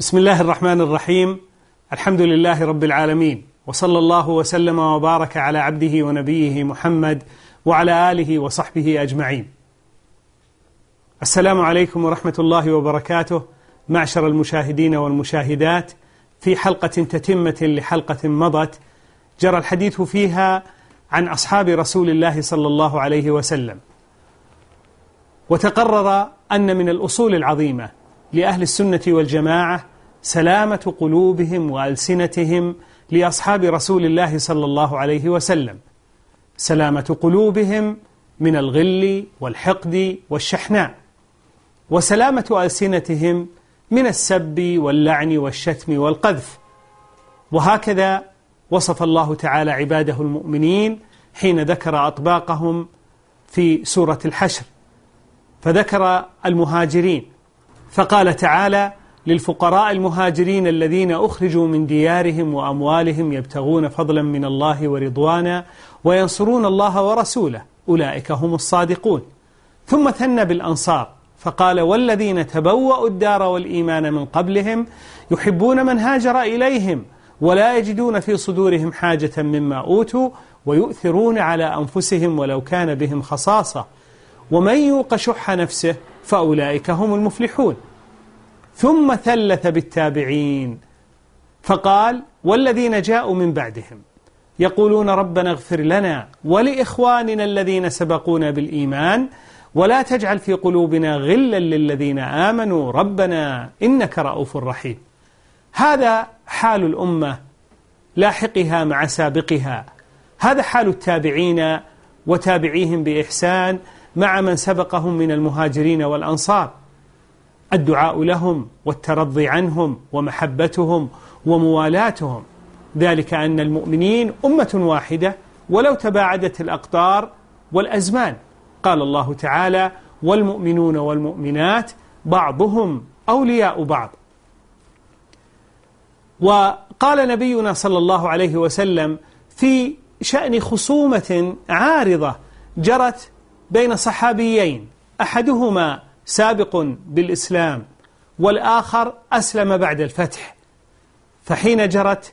بسم الله الرحمن الرحيم. الحمد لله رب العالمين. وصلى الله وسلم وبارك على عبده ونبيه محمد وعلى آله وصحبه أجمعين. السلام عليكم ورحمة الله وبركاته. معشر المشاهدين والمشاهدات في حلقة تتمة لحلقة مضت جرى الحديث فيها عن أصحاب رسول الله صلى الله عليه وسلم. وتقرر أن من الأصول العظيمة لأهل السنة والجماعة سلامة قلوبهم وألسنتهم لأصحاب رسول الله صلى الله عليه وسلم. سلامة قلوبهم من الغل والحقد والشحناء. وسلامة ألسنتهم من السب واللعن والشتم والقذف. وهكذا وصف الله تعالى عباده المؤمنين حين ذكر أطباقهم في سورة الحشر. فذكر المهاجرين. فقال تعالى للفقراء المهاجرين الذين أخرجوا من ديارهم وأموالهم يبتغون فضلا من الله ورضوانا وينصرون الله ورسوله. أولئك هم الصادقون. ثم ثنى بالأنصار فقال والذين تبوأوا الدار والإيمان من قبلهم يحبون من هاجر إليهم ولا يجدون في صدورهم حاجة مما أوتوا ويؤثرون على أنفسهم ولو كان بهم خصاصة. ومن يوق شح نفسه فأولئك هم المفلحون. ثم ثلث بالتابعين. فقال والذين جاءوا من بعدهم يقولون ربنا اغفر لنا ولإخواننا الذين سبقونا بالإيمان ولا تجعل في قلوبنا غلا للذين آمنوا. ربنا إنك رؤوف رحيم. هذا حال الأمة لاحقها مع سابقها. هذا حال التابعين وتابعيهم بإحسان مع من سبقهم من المهاجرين والأنصار. الدعاء لهم والترضي عنهم ومحبتهم وموالاتهم. ذلك أن المؤمنين أمة واحدة ولو تباعدت الأقطار والأزمان. قال الله تعالى والمؤمنون والمؤمنات بعضهم أولياء بعض. وقال نبينا صلى الله عليه وسلم في شأن خصومة عارضة جرت بين صحابيين أحدهما سابق بالإسلام والآخر أسلم بعد الفتح فحين جرت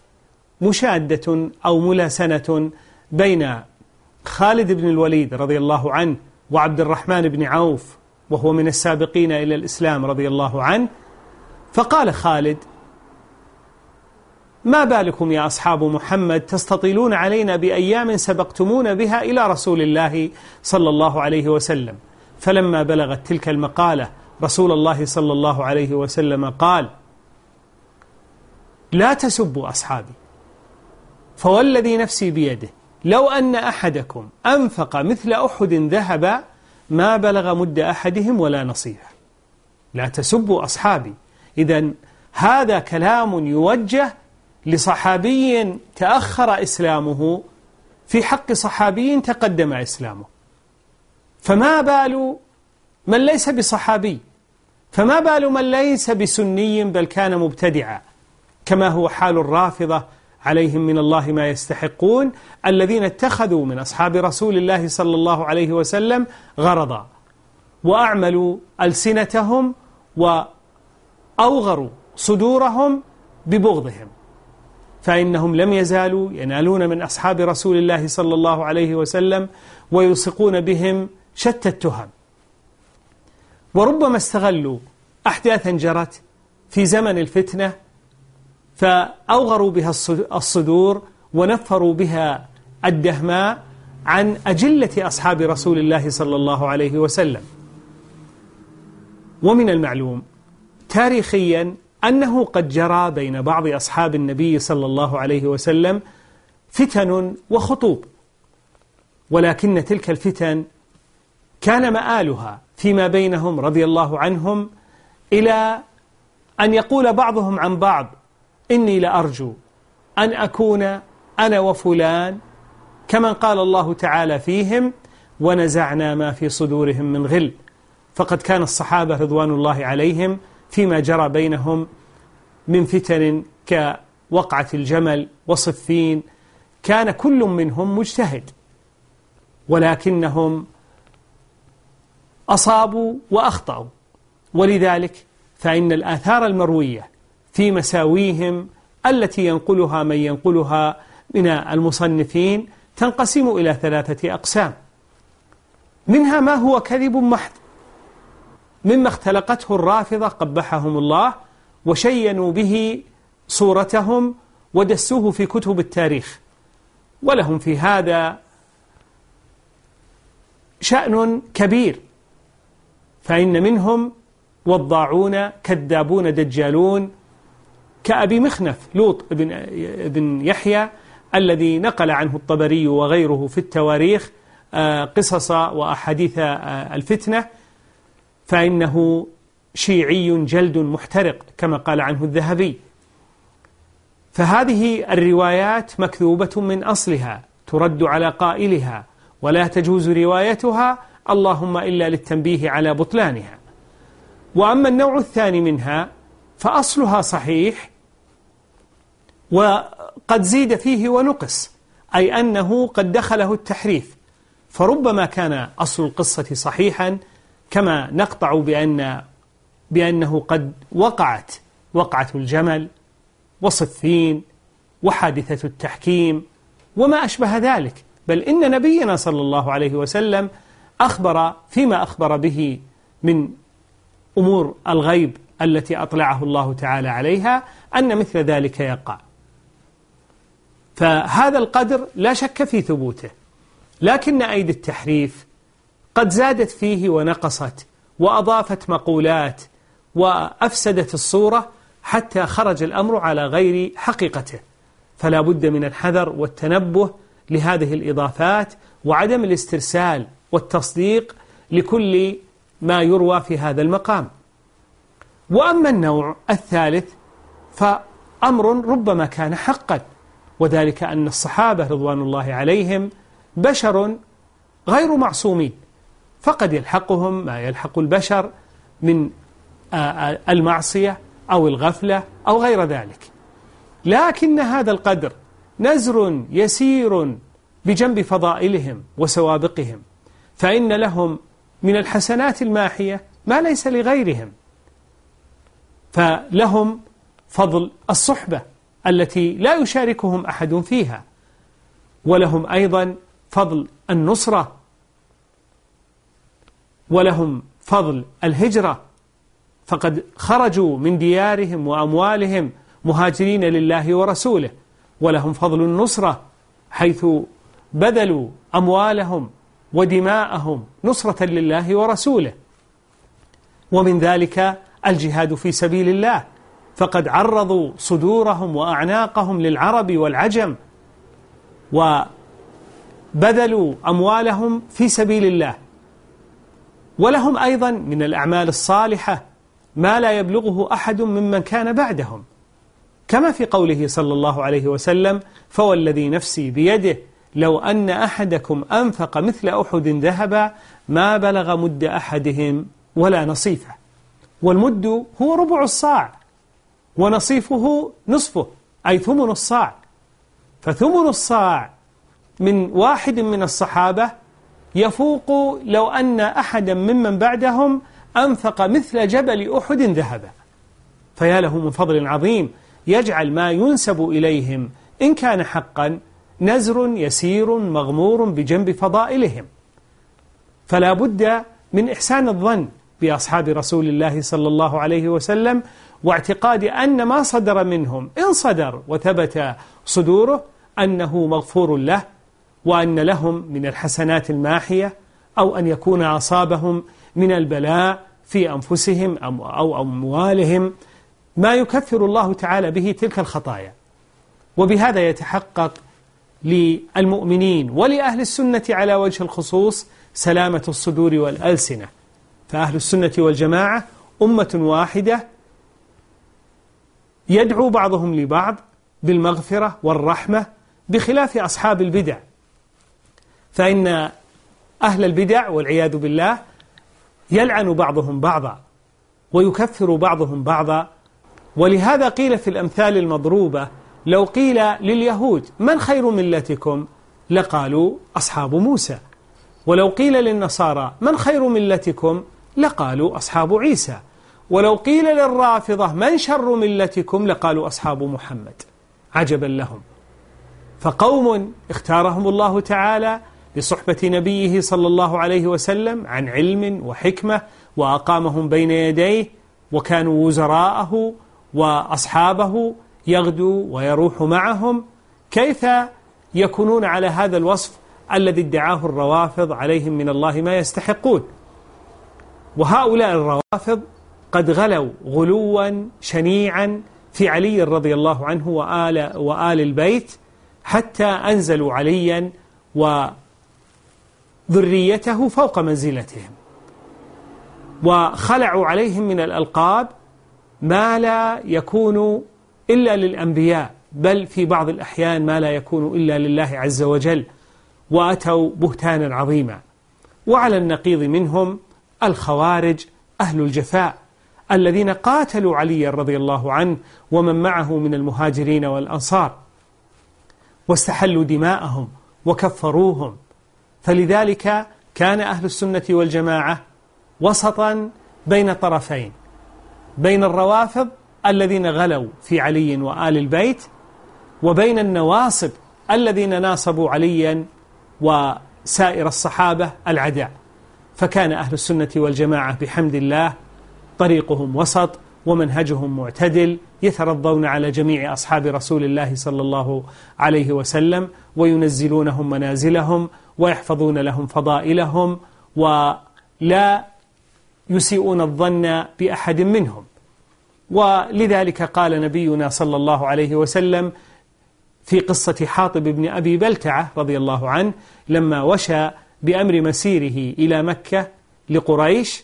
مشادة أو ملاسنة بين خالد بن الوليد رضي الله عنه وعبد الرحمن بن عوف وهو من السابقين إلى الإسلام رضي الله عنه فقال خالد ما بالكم يا أصحاب محمد تستطيلون علينا بأيام سبقتمون بها إلى رسول الله صلى الله عليه وسلم؟ فلما بلغت تلك المقالة رسول الله صلى الله عليه وسلم قال لا تسبوا أصحابي فوالذي نفسي بيده لو أن أحدكم أنفق مثل أحد ذهب ما بلغ مد أحدهم ولا نصيحه لا تسبوا أصحابي. إذا هذا كلام يوجه لصحابي تأخر إسلامه في حق صحابي تقدم إسلامه. فما بال من ليس بصحابي فما بال من ليس بسني بل كان مبتدعا كما هو حال الرافضة عليهم من الله ما يستحقون الذين اتخذوا من أصحاب رسول الله صلى الله عليه وسلم غرضا وأعملوا ألسنتهم وأوغروا صدورهم ببغضهم. فإنهم لم يزالوا ينالون من أصحاب رسول الله صلى الله عليه وسلم ويلصقون بهم شتى التهم. وربما استغلوا أحداثا جرت في زمن الفتنة فأوغروا بها الصدور ونفروا بها الدهماء عن أجلة أصحاب رسول الله صلى الله عليه وسلم. ومن المعلوم تاريخيا أنه قد جرى بين بعض أصحاب النبي صلى الله عليه وسلم فتن وخطوب ولكن تلك الفتن كان مآلها فيما بينهم رضي الله عنهم إلى أن يقول بعضهم عن بعض إني لأرجو أن أكون أنا وفلان كمن قال الله تعالى فيهم ونزعنا ما في صدورهم من غل. فقد كان الصحابة رضوان الله عليهم فيما جرى بينهم من فتن كوقعة الجمل وصفين. كان كل منهم مجتهد ولكنهم أصابوا وأخطأوا. ولذلك فإن الآثار المروية في مساويهم التي ينقلها من ينقلها من المصنفين تنقسم إلى ثلاثة أقسام. منها ما هو كذب محض. مما اختلقته الرافضة قبحهم الله وشينوا به صورتهم ودسوه في كتب التاريخ. ولهم في هذا شأن كبير. فإن منهم وضاعون كذابون دجالون كأبي مخنف لوط بن, بن يحيى الذي نقل عنه الطبري وغيره في التواريخ آه، قصص وأحاديث آه، الفتنة. فإنه شيعي جلد محترق كما قال عنه الذهبي. فهذه الروايات مكذوبة من أصلها ترد على قائلها ولا تجوز روايتها اللهم إلا للتنبيه على بطلانها. وأما النوع الثاني منها فأصلها صحيح وقد زيد فيه ونقص أي أنه قد دخله التحريف. فربما كان أصل القصة صحيحا كما نقطع بأن بأنه قد وقعت وقعة الجمل وصفين وحادثة التحكيم وما أشبه ذلك. بل إن نبينا صلى الله عليه وسلم أخبر فيما أخبر به من أمور الغيب التي أطلعه الله تعالى عليها أن مثل ذلك يقع. فهذا القدر لا شك في ثبوته لكن أيدي التحريف قد زادت فيه ونقصت وأضافت مقولات وأفسدت الصورة حتى خرج الأمر على غير حقيقته. فلا بد من الحذر والتنبه لهذه الإضافات وعدم الاسترسال والتصديق لكل ما يروى في هذا المقام. وأما النوع الثالث فأمر ربما كان حقا وذلك أن الصحابة رضوان الله عليهم بشر غير معصومين فقد يلحقهم ما يلحق البشر من المعصية أو الغفلة أو غير ذلك. لكن هذا القدر نزر يسير بجنب فضائلهم وسوابقهم. فإن لهم من الحسنات الماحية ما ليس لغيرهم. فلهم فضل الصحبة التي لا يشاركهم أحد فيها. ولهم أيضا فضل النصرة. ولهم فضل الهجرة. فقد خرجوا من ديارهم وأموالهم مهاجرين لله ورسوله. ولهم فضل النصرة حيث بذلوا أموالهم ودماءهم نصرة لله ورسوله. ومن ذلك الجهاد في سبيل الله. فقد عرضوا صدورهم وأعناقهم للعرب والعجم وبذلوا أموالهم في سبيل الله. ولهم أيضا من الأعمال الصالحة ما لا يبلغه أحد ممن كان بعدهم. كما في قوله صلى الله عليه وسلم فوالذي نفسي بيده لو أن أحدكم أنفق مثل أحد ذهبا ما بلغ مد أحدهم ولا نصيفه. والمد هو ربع الصاع ونصيفه نصفه أي ثمن الصاع. فثمن الصاع من واحد من الصحابة يفوق لو أن أحدا ممن بعدهم أنفق مثل جبل أحد ذهبا. فيا له من فضل عظيم يجعل ما ينسب إليهم إن كان حقا نزر يسير مغمور بجنب فضائلهم. فلا بد من إحسان الظن بأصحاب رسول الله صلى الله عليه وسلم واعتقاد أن ما صدر منهم إن صدر وثبت صدوره أنه مغفور له وأن لهم من الحسنات الماحية أو أن يكون أصابهم من البلاء في أنفسهم أو أموالهم. ما يكفر الله تعالى به تلك الخطايا. وبهذا يتحقق للمؤمنين ولأهل السنة على وجه الخصوص سلامة الصدور والألسنة. فأهل السنة والجماعة أمة واحدة يدعو بعضهم لبعض بالمغفرة والرحمة بخلاف أصحاب البدع. فإن أهل البدع والعياذ بالله يلعن بعضهم بعضا ويكفر بعضهم بعضا. ولهذا قيل في الأمثال المضروبة لو قيل لليهود من خير ملتكم؟ لقالوا أصحاب موسى. ولو قيل للنصارى من خير ملتكم؟ لقالوا أصحاب عيسى. ولو قيل للرافضة من شر ملتكم؟ لقالوا أصحاب محمد. عجبا لهم. فقوم اختارهم الله تعالى لصحبة نبيه صلى الله عليه وسلم عن علم وحكمة وأقامهم بين يديه وكانوا وزراءه وأصحابه يغدو ويروح معهم كيف يكونون على هذا الوصف الذي ادعاه الروافض عليهم من الله ما يستحقون. وهؤلاء الروافض قد غلوا غلوا شنيعا في علي رضي الله عنه وآل, وآل البيت حتى أنزلوا عليا وذريته فوق منزلتهم. وخلعوا عليهم من الألقاب ما لا يكون إلا للأنبياء بل في بعض الأحيان ما لا يكون إلا لله عز وجل وأتوا بهتانا عظيما. وعلى النقيض منهم الخوارج أهل الجفاء الذين قاتلوا علي رضي الله عنه ومن معه من المهاجرين والأنصار واستحلوا دماءهم وكفروهم. فلذلك كان أهل السنة والجماعة وسطا بين طرفين بين الروافض الذين غلوا في علي وآل البيت وبين النواصب الذين ناصبوا عليا وسائر الصحابة العداء. فكان أهل السنة والجماعة بحمد الله طريقهم وسط ومنهجهم معتدل يترضون على جميع أصحاب رسول الله صلى الله عليه وسلم وينزلونهم منازلهم ويحفظون لهم فضائلهم ولا يسيئون الظن بأحد منهم. ولذلك قال نبينا صلى الله عليه وسلم في قصة حاطب بن أبي بلتعة رضي الله عنه لما وشى بأمر مسيره إلى مكة لقريش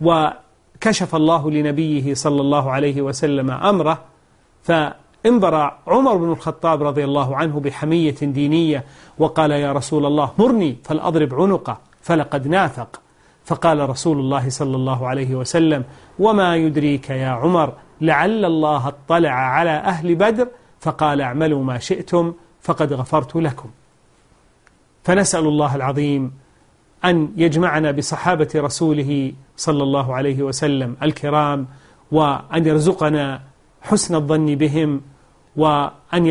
وكشف الله لنبيه صلى الله عليه وسلم أمره فانبرى عمر بن الخطاب رضي الله عنه بحمية دينية وقال يا رسول الله مرني فلأضرب عنقه فلقد نافق. فقال رسول الله صلى الله عليه وسلم وما يدريك يا عمر لعل الله اطلع على أهل بدر فقال اعملوا ما شئتم فقد غفرت لكم. فنسأل الله العظيم أن يجمعنا بصحابة رسوله صلى الله عليه وسلم الكرام وأن يرزقنا حسن الظن بهم وأن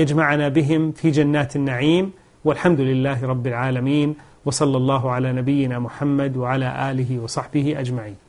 يجمعنا بهم في جنات النعيم والحمد لله رب العالمين وصلى الله على نبينا محمد وعلى آله وصحبه أجمعين.